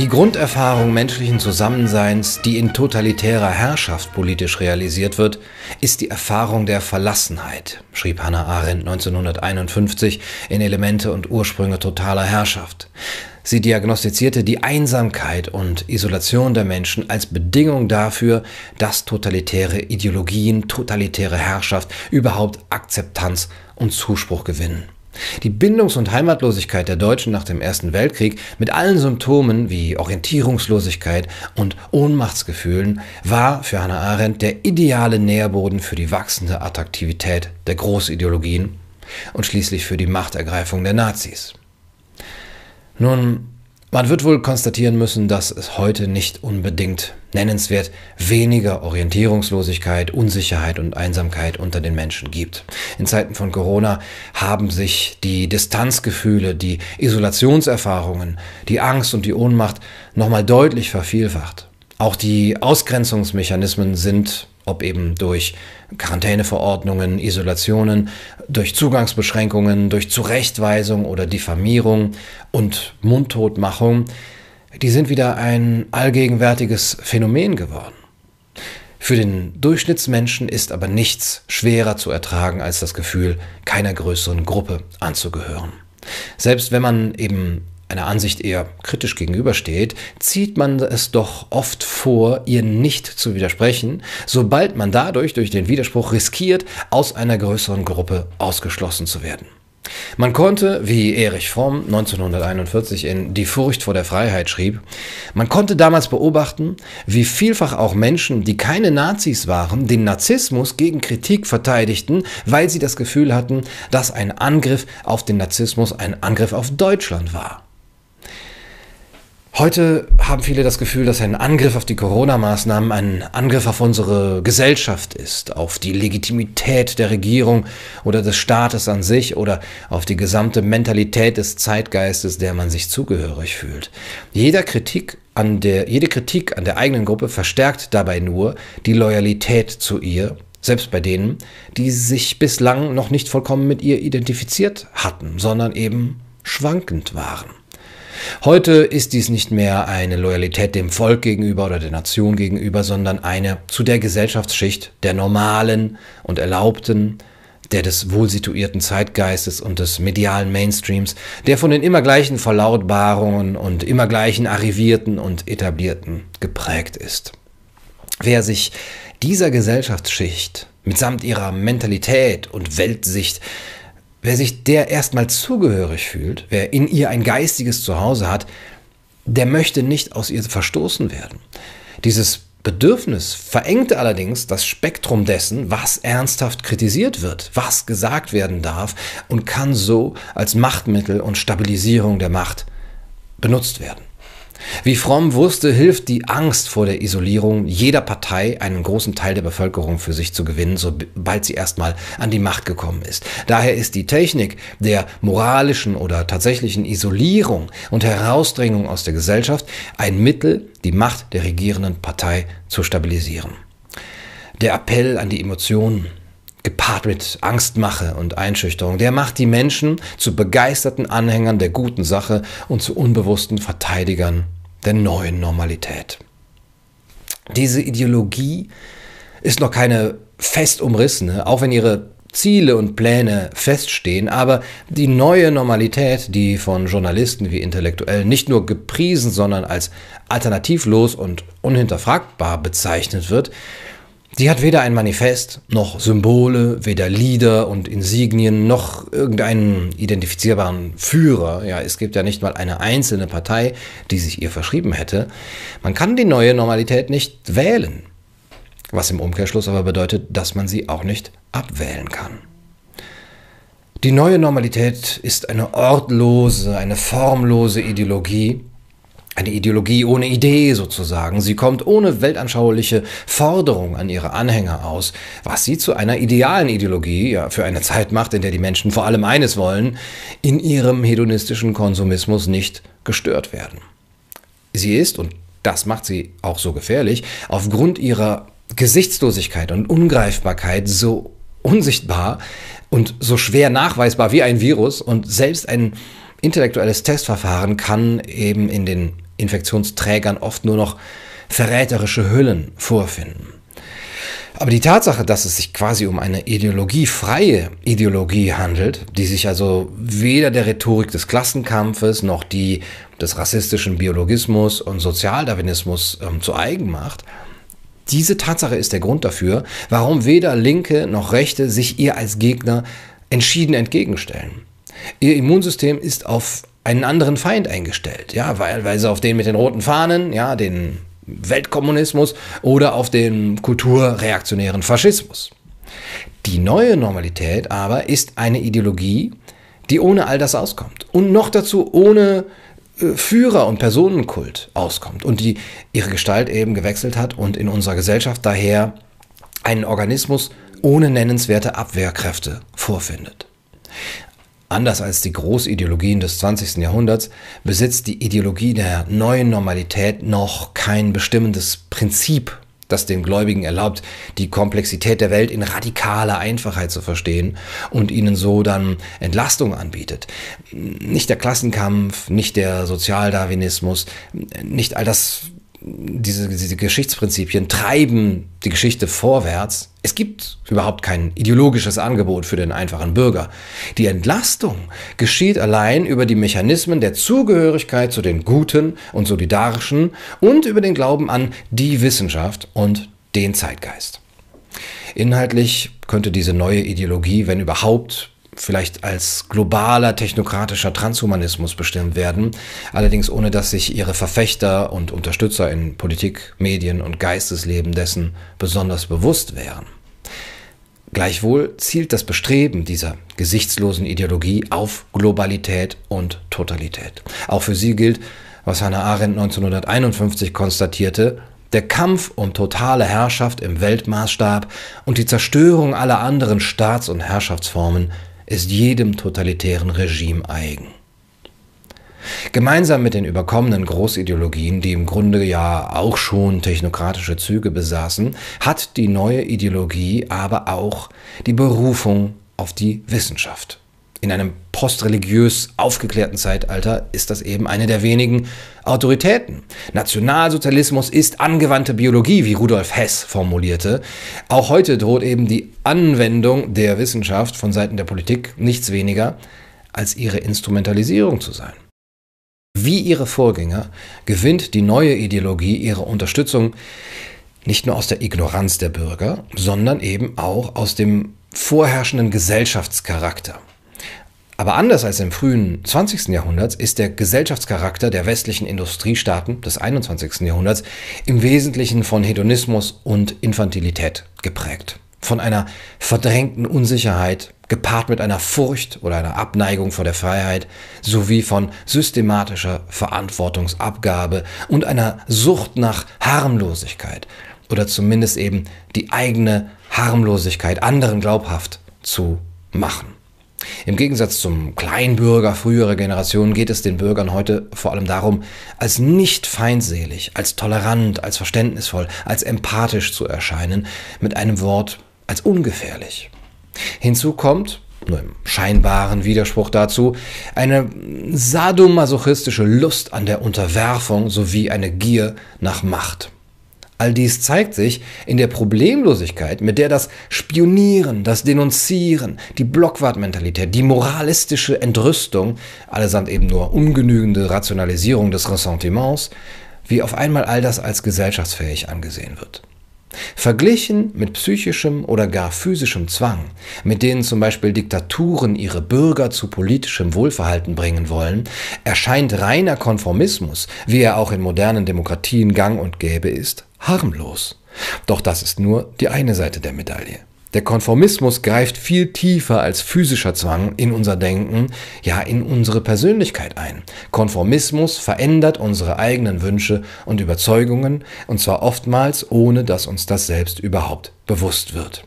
Die Grunderfahrung menschlichen Zusammenseins, die in totalitärer Herrschaft politisch realisiert wird, ist die Erfahrung der Verlassenheit, schrieb Hannah Arendt 1951 in Elemente und Ursprünge totaler Herrschaft. Sie diagnostizierte die Einsamkeit und Isolation der Menschen als Bedingung dafür, dass totalitäre Ideologien, totalitäre Herrschaft überhaupt Akzeptanz und Zuspruch gewinnen. Die Bindungs- und Heimatlosigkeit der Deutschen nach dem Ersten Weltkrieg mit allen Symptomen wie Orientierungslosigkeit und Ohnmachtsgefühlen war für Hannah Arendt der ideale Nährboden für die wachsende Attraktivität der Großideologien und schließlich für die Machtergreifung der Nazis. Nun, man wird wohl konstatieren müssen, dass es heute nicht unbedingt nennenswert weniger Orientierungslosigkeit, Unsicherheit und Einsamkeit unter den Menschen gibt. In Zeiten von Corona haben sich die Distanzgefühle, die Isolationserfahrungen, die Angst und die Ohnmacht nochmal deutlich vervielfacht. Auch die Ausgrenzungsmechanismen sind ob eben durch Quarantäneverordnungen, Isolationen, durch Zugangsbeschränkungen, durch Zurechtweisung oder Diffamierung und Mundtotmachung, die sind wieder ein allgegenwärtiges Phänomen geworden. Für den Durchschnittsmenschen ist aber nichts schwerer zu ertragen als das Gefühl, keiner größeren Gruppe anzugehören. Selbst wenn man eben einer Ansicht eher kritisch gegenübersteht, zieht man es doch oft vor, ihr nicht zu widersprechen, sobald man dadurch durch den Widerspruch riskiert, aus einer größeren Gruppe ausgeschlossen zu werden. Man konnte, wie Erich Fromm 1941 in Die Furcht vor der Freiheit schrieb, man konnte damals beobachten, wie vielfach auch Menschen, die keine Nazis waren, den Narzissmus gegen Kritik verteidigten, weil sie das Gefühl hatten, dass ein Angriff auf den Narzissmus ein Angriff auf Deutschland war. Heute haben viele das Gefühl, dass ein Angriff auf die Corona-Maßnahmen ein Angriff auf unsere Gesellschaft ist, auf die Legitimität der Regierung oder des Staates an sich oder auf die gesamte Mentalität des Zeitgeistes, der man sich zugehörig fühlt. Jeder Kritik an der, jede Kritik an der eigenen Gruppe verstärkt dabei nur die Loyalität zu ihr, selbst bei denen, die sich bislang noch nicht vollkommen mit ihr identifiziert hatten, sondern eben schwankend waren. Heute ist dies nicht mehr eine Loyalität dem Volk gegenüber oder der Nation gegenüber, sondern eine zu der Gesellschaftsschicht der normalen und erlaubten, der des wohlsituierten Zeitgeistes und des medialen Mainstreams, der von den immer gleichen Verlautbarungen und immer gleichen Arrivierten und Etablierten geprägt ist. Wer sich dieser Gesellschaftsschicht mitsamt ihrer Mentalität und Weltsicht Wer sich der erstmal zugehörig fühlt, wer in ihr ein geistiges Zuhause hat, der möchte nicht aus ihr verstoßen werden. Dieses Bedürfnis verengt allerdings das Spektrum dessen, was ernsthaft kritisiert wird, was gesagt werden darf und kann so als Machtmittel und Stabilisierung der Macht benutzt werden. Wie Fromm wusste, hilft die Angst vor der Isolierung jeder Partei, einen großen Teil der Bevölkerung für sich zu gewinnen, sobald sie erstmal an die Macht gekommen ist. Daher ist die Technik der moralischen oder tatsächlichen Isolierung und Herausdrängung aus der Gesellschaft ein Mittel, die Macht der regierenden Partei zu stabilisieren. Der Appell an die Emotionen, gepaart mit Angstmache und Einschüchterung, der macht die Menschen zu begeisterten Anhängern der guten Sache und zu unbewussten Verteidigern der neuen Normalität. Diese Ideologie ist noch keine fest umrissene, auch wenn ihre Ziele und Pläne feststehen, aber die neue Normalität, die von Journalisten wie Intellektuellen nicht nur gepriesen, sondern als alternativlos und unhinterfragbar bezeichnet wird, Sie hat weder ein Manifest noch Symbole, weder Lieder und Insignien noch irgendeinen identifizierbaren Führer. Ja, es gibt ja nicht mal eine einzelne Partei, die sich ihr verschrieben hätte. Man kann die neue Normalität nicht wählen. Was im Umkehrschluss aber bedeutet, dass man sie auch nicht abwählen kann. Die neue Normalität ist eine ortlose, eine formlose Ideologie, eine Ideologie ohne Idee sozusagen. Sie kommt ohne weltanschauliche Forderung an ihre Anhänger aus, was sie zu einer idealen Ideologie ja, für eine Zeit macht, in der die Menschen vor allem eines wollen, in ihrem hedonistischen Konsumismus nicht gestört werden. Sie ist, und das macht sie auch so gefährlich, aufgrund ihrer Gesichtslosigkeit und Ungreifbarkeit so unsichtbar und so schwer nachweisbar wie ein Virus und selbst ein intellektuelles Testverfahren kann eben in den Infektionsträgern oft nur noch verräterische Hüllen vorfinden. Aber die Tatsache, dass es sich quasi um eine ideologiefreie Ideologie handelt, die sich also weder der Rhetorik des Klassenkampfes noch die des rassistischen Biologismus und Sozialdarwinismus ähm, zu eigen macht, diese Tatsache ist der Grund dafür, warum weder Linke noch Rechte sich ihr als Gegner entschieden entgegenstellen. Ihr Immunsystem ist auf einen anderen Feind eingestellt, ja, weil, weil auf den mit den roten Fahnen, ja, den Weltkommunismus oder auf den kulturreaktionären Faschismus. Die neue Normalität aber ist eine Ideologie, die ohne all das auskommt und noch dazu ohne äh, Führer und Personenkult auskommt und die ihre Gestalt eben gewechselt hat und in unserer Gesellschaft daher einen Organismus ohne nennenswerte Abwehrkräfte vorfindet. Anders als die Großideologien des 20. Jahrhunderts besitzt die Ideologie der neuen Normalität noch kein bestimmendes Prinzip, das den Gläubigen erlaubt, die Komplexität der Welt in radikaler Einfachheit zu verstehen und ihnen so dann Entlastung anbietet. Nicht der Klassenkampf, nicht der Sozialdarwinismus, nicht all das diese, diese Geschichtsprinzipien treiben die Geschichte vorwärts. Es gibt überhaupt kein ideologisches Angebot für den einfachen Bürger. Die Entlastung geschieht allein über die Mechanismen der Zugehörigkeit zu den Guten und Solidarischen und über den Glauben an die Wissenschaft und den Zeitgeist. Inhaltlich könnte diese neue Ideologie, wenn überhaupt, vielleicht als globaler technokratischer Transhumanismus bestimmt werden, allerdings ohne dass sich ihre Verfechter und Unterstützer in Politik, Medien und Geistesleben dessen besonders bewusst wären. Gleichwohl zielt das Bestreben dieser gesichtslosen Ideologie auf Globalität und Totalität. Auch für sie gilt, was Hannah Arendt 1951 konstatierte, der Kampf um totale Herrschaft im Weltmaßstab und die Zerstörung aller anderen Staats- und Herrschaftsformen ist jedem totalitären Regime eigen. Gemeinsam mit den überkommenen Großideologien, die im Grunde ja auch schon technokratische Züge besaßen, hat die neue Ideologie aber auch die Berufung auf die Wissenschaft. In einem postreligiös aufgeklärten Zeitalter ist das eben eine der wenigen Autoritäten. Nationalsozialismus ist angewandte Biologie, wie Rudolf Hess formulierte. Auch heute droht eben die Anwendung der Wissenschaft von Seiten der Politik nichts weniger als ihre Instrumentalisierung zu sein. Wie ihre Vorgänger gewinnt die neue Ideologie ihre Unterstützung nicht nur aus der Ignoranz der Bürger, sondern eben auch aus dem vorherrschenden Gesellschaftscharakter. Aber anders als im frühen 20. Jahrhundert ist der Gesellschaftscharakter der westlichen Industriestaaten des 21. Jahrhunderts im Wesentlichen von Hedonismus und Infantilität geprägt. Von einer verdrängten Unsicherheit, gepaart mit einer Furcht oder einer Abneigung vor der Freiheit, sowie von systematischer Verantwortungsabgabe und einer Sucht nach Harmlosigkeit oder zumindest eben die eigene Harmlosigkeit anderen glaubhaft zu machen. Im Gegensatz zum Kleinbürger früherer Generationen geht es den Bürgern heute vor allem darum, als nicht feindselig, als tolerant, als verständnisvoll, als empathisch zu erscheinen, mit einem Wort als ungefährlich. Hinzu kommt, nur im scheinbaren Widerspruch dazu, eine sadomasochistische Lust an der Unterwerfung sowie eine Gier nach Macht. All dies zeigt sich in der Problemlosigkeit, mit der das Spionieren, das Denunzieren, die Blockwartmentalität, die moralistische Entrüstung, allesamt eben nur ungenügende Rationalisierung des Ressentiments, wie auf einmal all das als gesellschaftsfähig angesehen wird. Verglichen mit psychischem oder gar physischem Zwang, mit denen zum Beispiel Diktaturen ihre Bürger zu politischem Wohlverhalten bringen wollen, erscheint reiner Konformismus, wie er auch in modernen Demokratien gang und gäbe ist, harmlos. Doch das ist nur die eine Seite der Medaille. Der Konformismus greift viel tiefer als physischer Zwang in unser Denken, ja in unsere Persönlichkeit ein. Konformismus verändert unsere eigenen Wünsche und Überzeugungen, und zwar oftmals ohne dass uns das selbst überhaupt bewusst wird.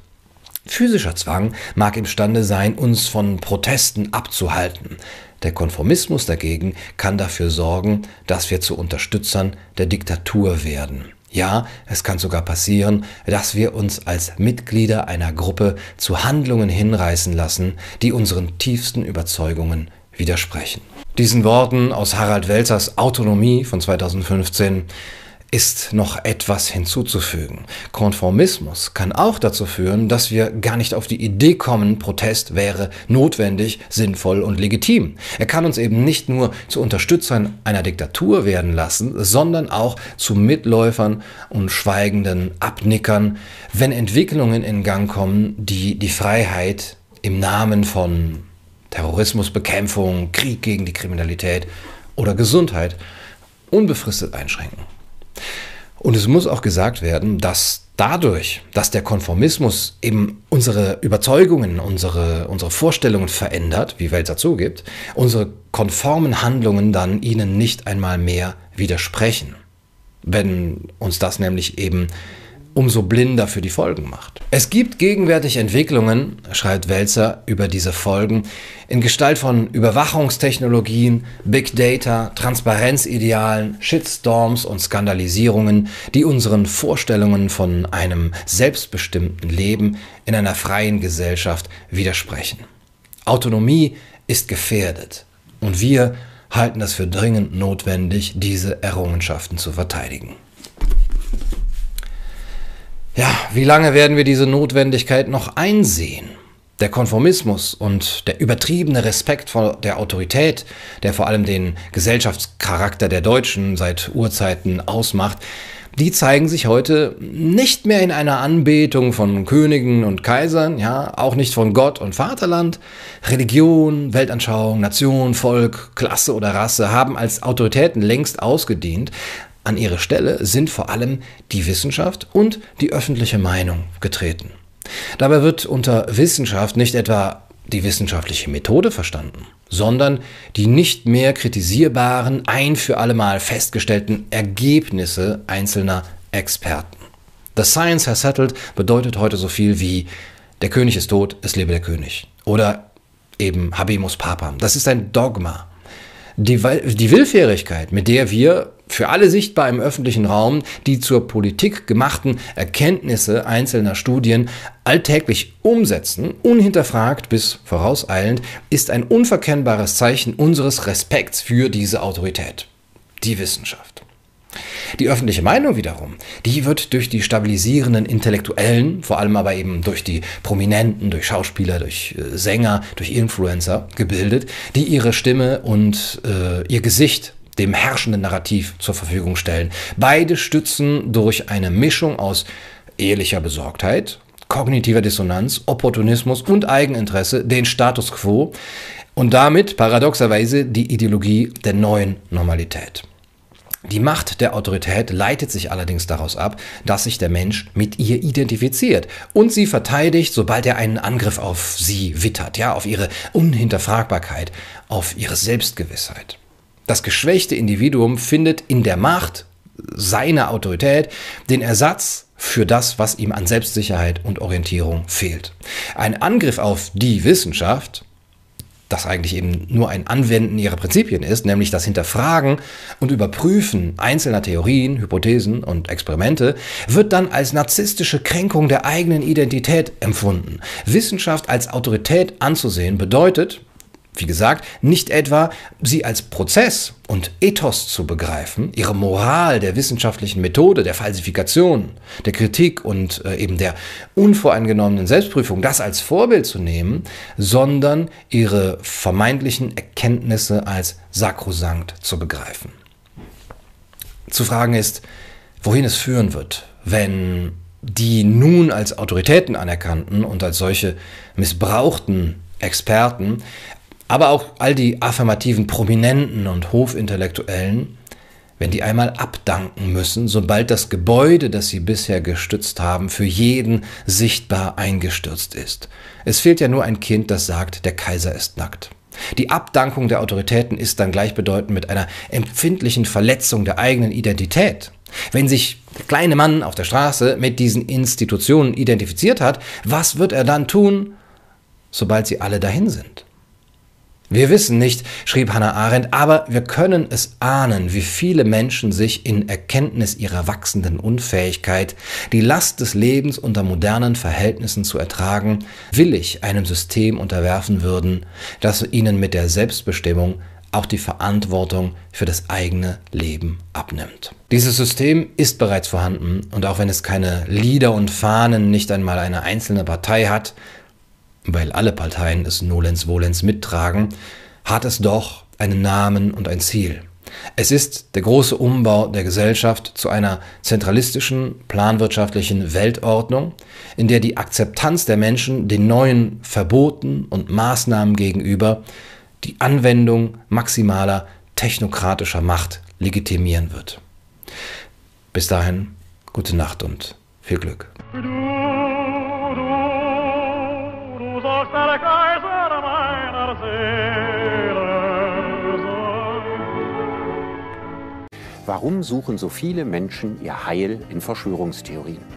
Physischer Zwang mag imstande sein, uns von Protesten abzuhalten. Der Konformismus dagegen kann dafür sorgen, dass wir zu Unterstützern der Diktatur werden. Ja, es kann sogar passieren, dass wir uns als Mitglieder einer Gruppe zu Handlungen hinreißen lassen, die unseren tiefsten Überzeugungen widersprechen. Diesen Worten aus Harald Welzers Autonomie von 2015 ist noch etwas hinzuzufügen. Konformismus kann auch dazu führen, dass wir gar nicht auf die Idee kommen, Protest wäre notwendig, sinnvoll und legitim. Er kann uns eben nicht nur zu Unterstützern einer Diktatur werden lassen, sondern auch zu Mitläufern und schweigenden Abnickern, wenn Entwicklungen in Gang kommen, die die Freiheit im Namen von Terrorismusbekämpfung, Krieg gegen die Kriminalität oder Gesundheit unbefristet einschränken. Und es muss auch gesagt werden, dass dadurch, dass der Konformismus eben unsere Überzeugungen, unsere, unsere Vorstellungen verändert, wie Welt dazu gibt, unsere konformen Handlungen dann ihnen nicht einmal mehr widersprechen. Wenn uns das nämlich eben umso blinder für die Folgen macht. Es gibt gegenwärtig Entwicklungen, schreibt Welzer über diese Folgen, in Gestalt von Überwachungstechnologien, Big Data, Transparenzidealen, Shitstorms und Skandalisierungen, die unseren Vorstellungen von einem selbstbestimmten Leben in einer freien Gesellschaft widersprechen. Autonomie ist gefährdet und wir halten es für dringend notwendig, diese Errungenschaften zu verteidigen. Ja, wie lange werden wir diese Notwendigkeit noch einsehen? Der Konformismus und der übertriebene Respekt vor der Autorität, der vor allem den Gesellschaftscharakter der Deutschen seit Urzeiten ausmacht, die zeigen sich heute nicht mehr in einer Anbetung von Königen und Kaisern, ja, auch nicht von Gott und Vaterland. Religion, Weltanschauung, Nation, Volk, Klasse oder Rasse haben als Autoritäten längst ausgedient, an ihre Stelle sind vor allem die Wissenschaft und die öffentliche Meinung getreten. Dabei wird unter Wissenschaft nicht etwa die wissenschaftliche Methode verstanden, sondern die nicht mehr kritisierbaren, ein für allemal festgestellten Ergebnisse einzelner Experten. The Science has settled bedeutet heute so viel wie der König ist tot, es lebe der König. Oder eben Habemus Papam. Das ist ein Dogma. Die, die Willfährigkeit, mit der wir für alle sichtbar im öffentlichen Raum die zur Politik gemachten Erkenntnisse einzelner Studien alltäglich umsetzen, unhinterfragt bis vorauseilend, ist ein unverkennbares Zeichen unseres Respekts für diese Autorität, die Wissenschaft. Die öffentliche Meinung wiederum, die wird durch die stabilisierenden Intellektuellen, vor allem aber eben durch die Prominenten, durch Schauspieler, durch äh, Sänger, durch Influencer gebildet, die ihre Stimme und äh, ihr Gesicht dem herrschenden Narrativ zur Verfügung stellen. Beide stützen durch eine Mischung aus ehrlicher Besorgtheit, kognitiver Dissonanz, Opportunismus und Eigeninteresse den Status quo und damit paradoxerweise die Ideologie der neuen Normalität. Die Macht der Autorität leitet sich allerdings daraus ab, dass sich der Mensch mit ihr identifiziert und sie verteidigt, sobald er einen Angriff auf sie wittert, ja, auf ihre Unhinterfragbarkeit, auf ihre Selbstgewissheit. Das geschwächte Individuum findet in der Macht seiner Autorität den Ersatz für das, was ihm an Selbstsicherheit und Orientierung fehlt. Ein Angriff auf die Wissenschaft, das eigentlich eben nur ein Anwenden ihrer Prinzipien ist, nämlich das Hinterfragen und Überprüfen einzelner Theorien, Hypothesen und Experimente, wird dann als narzisstische Kränkung der eigenen Identität empfunden. Wissenschaft als Autorität anzusehen bedeutet, wie gesagt, nicht etwa sie als Prozess und Ethos zu begreifen, ihre Moral der wissenschaftlichen Methode, der Falsifikation, der Kritik und äh, eben der unvoreingenommenen Selbstprüfung, das als Vorbild zu nehmen, sondern ihre vermeintlichen Erkenntnisse als sakrosankt zu begreifen. Zu fragen ist, wohin es führen wird, wenn die nun als Autoritäten anerkannten und als solche missbrauchten Experten aber auch all die affirmativen Prominenten und Hofintellektuellen, wenn die einmal abdanken müssen, sobald das Gebäude, das sie bisher gestützt haben, für jeden sichtbar eingestürzt ist. Es fehlt ja nur ein Kind, das sagt, der Kaiser ist nackt. Die Abdankung der Autoritäten ist dann gleichbedeutend mit einer empfindlichen Verletzung der eigenen Identität. Wenn sich der kleine Mann auf der Straße mit diesen Institutionen identifiziert hat, was wird er dann tun, sobald sie alle dahin sind? Wir wissen nicht, schrieb Hannah Arendt, aber wir können es ahnen, wie viele Menschen sich in Erkenntnis ihrer wachsenden Unfähigkeit, die Last des Lebens unter modernen Verhältnissen zu ertragen, willig einem System unterwerfen würden, das ihnen mit der Selbstbestimmung auch die Verantwortung für das eigene Leben abnimmt. Dieses System ist bereits vorhanden und auch wenn es keine Lieder und Fahnen, nicht einmal eine einzelne Partei hat, weil alle Parteien es nolens volens mittragen, hat es doch einen Namen und ein Ziel. Es ist der große Umbau der Gesellschaft zu einer zentralistischen, planwirtschaftlichen Weltordnung, in der die Akzeptanz der Menschen den neuen Verboten und Maßnahmen gegenüber die Anwendung maximaler technokratischer Macht legitimieren wird. Bis dahin, gute Nacht und viel Glück. Warum suchen so viele Menschen ihr Heil in Verschwörungstheorien?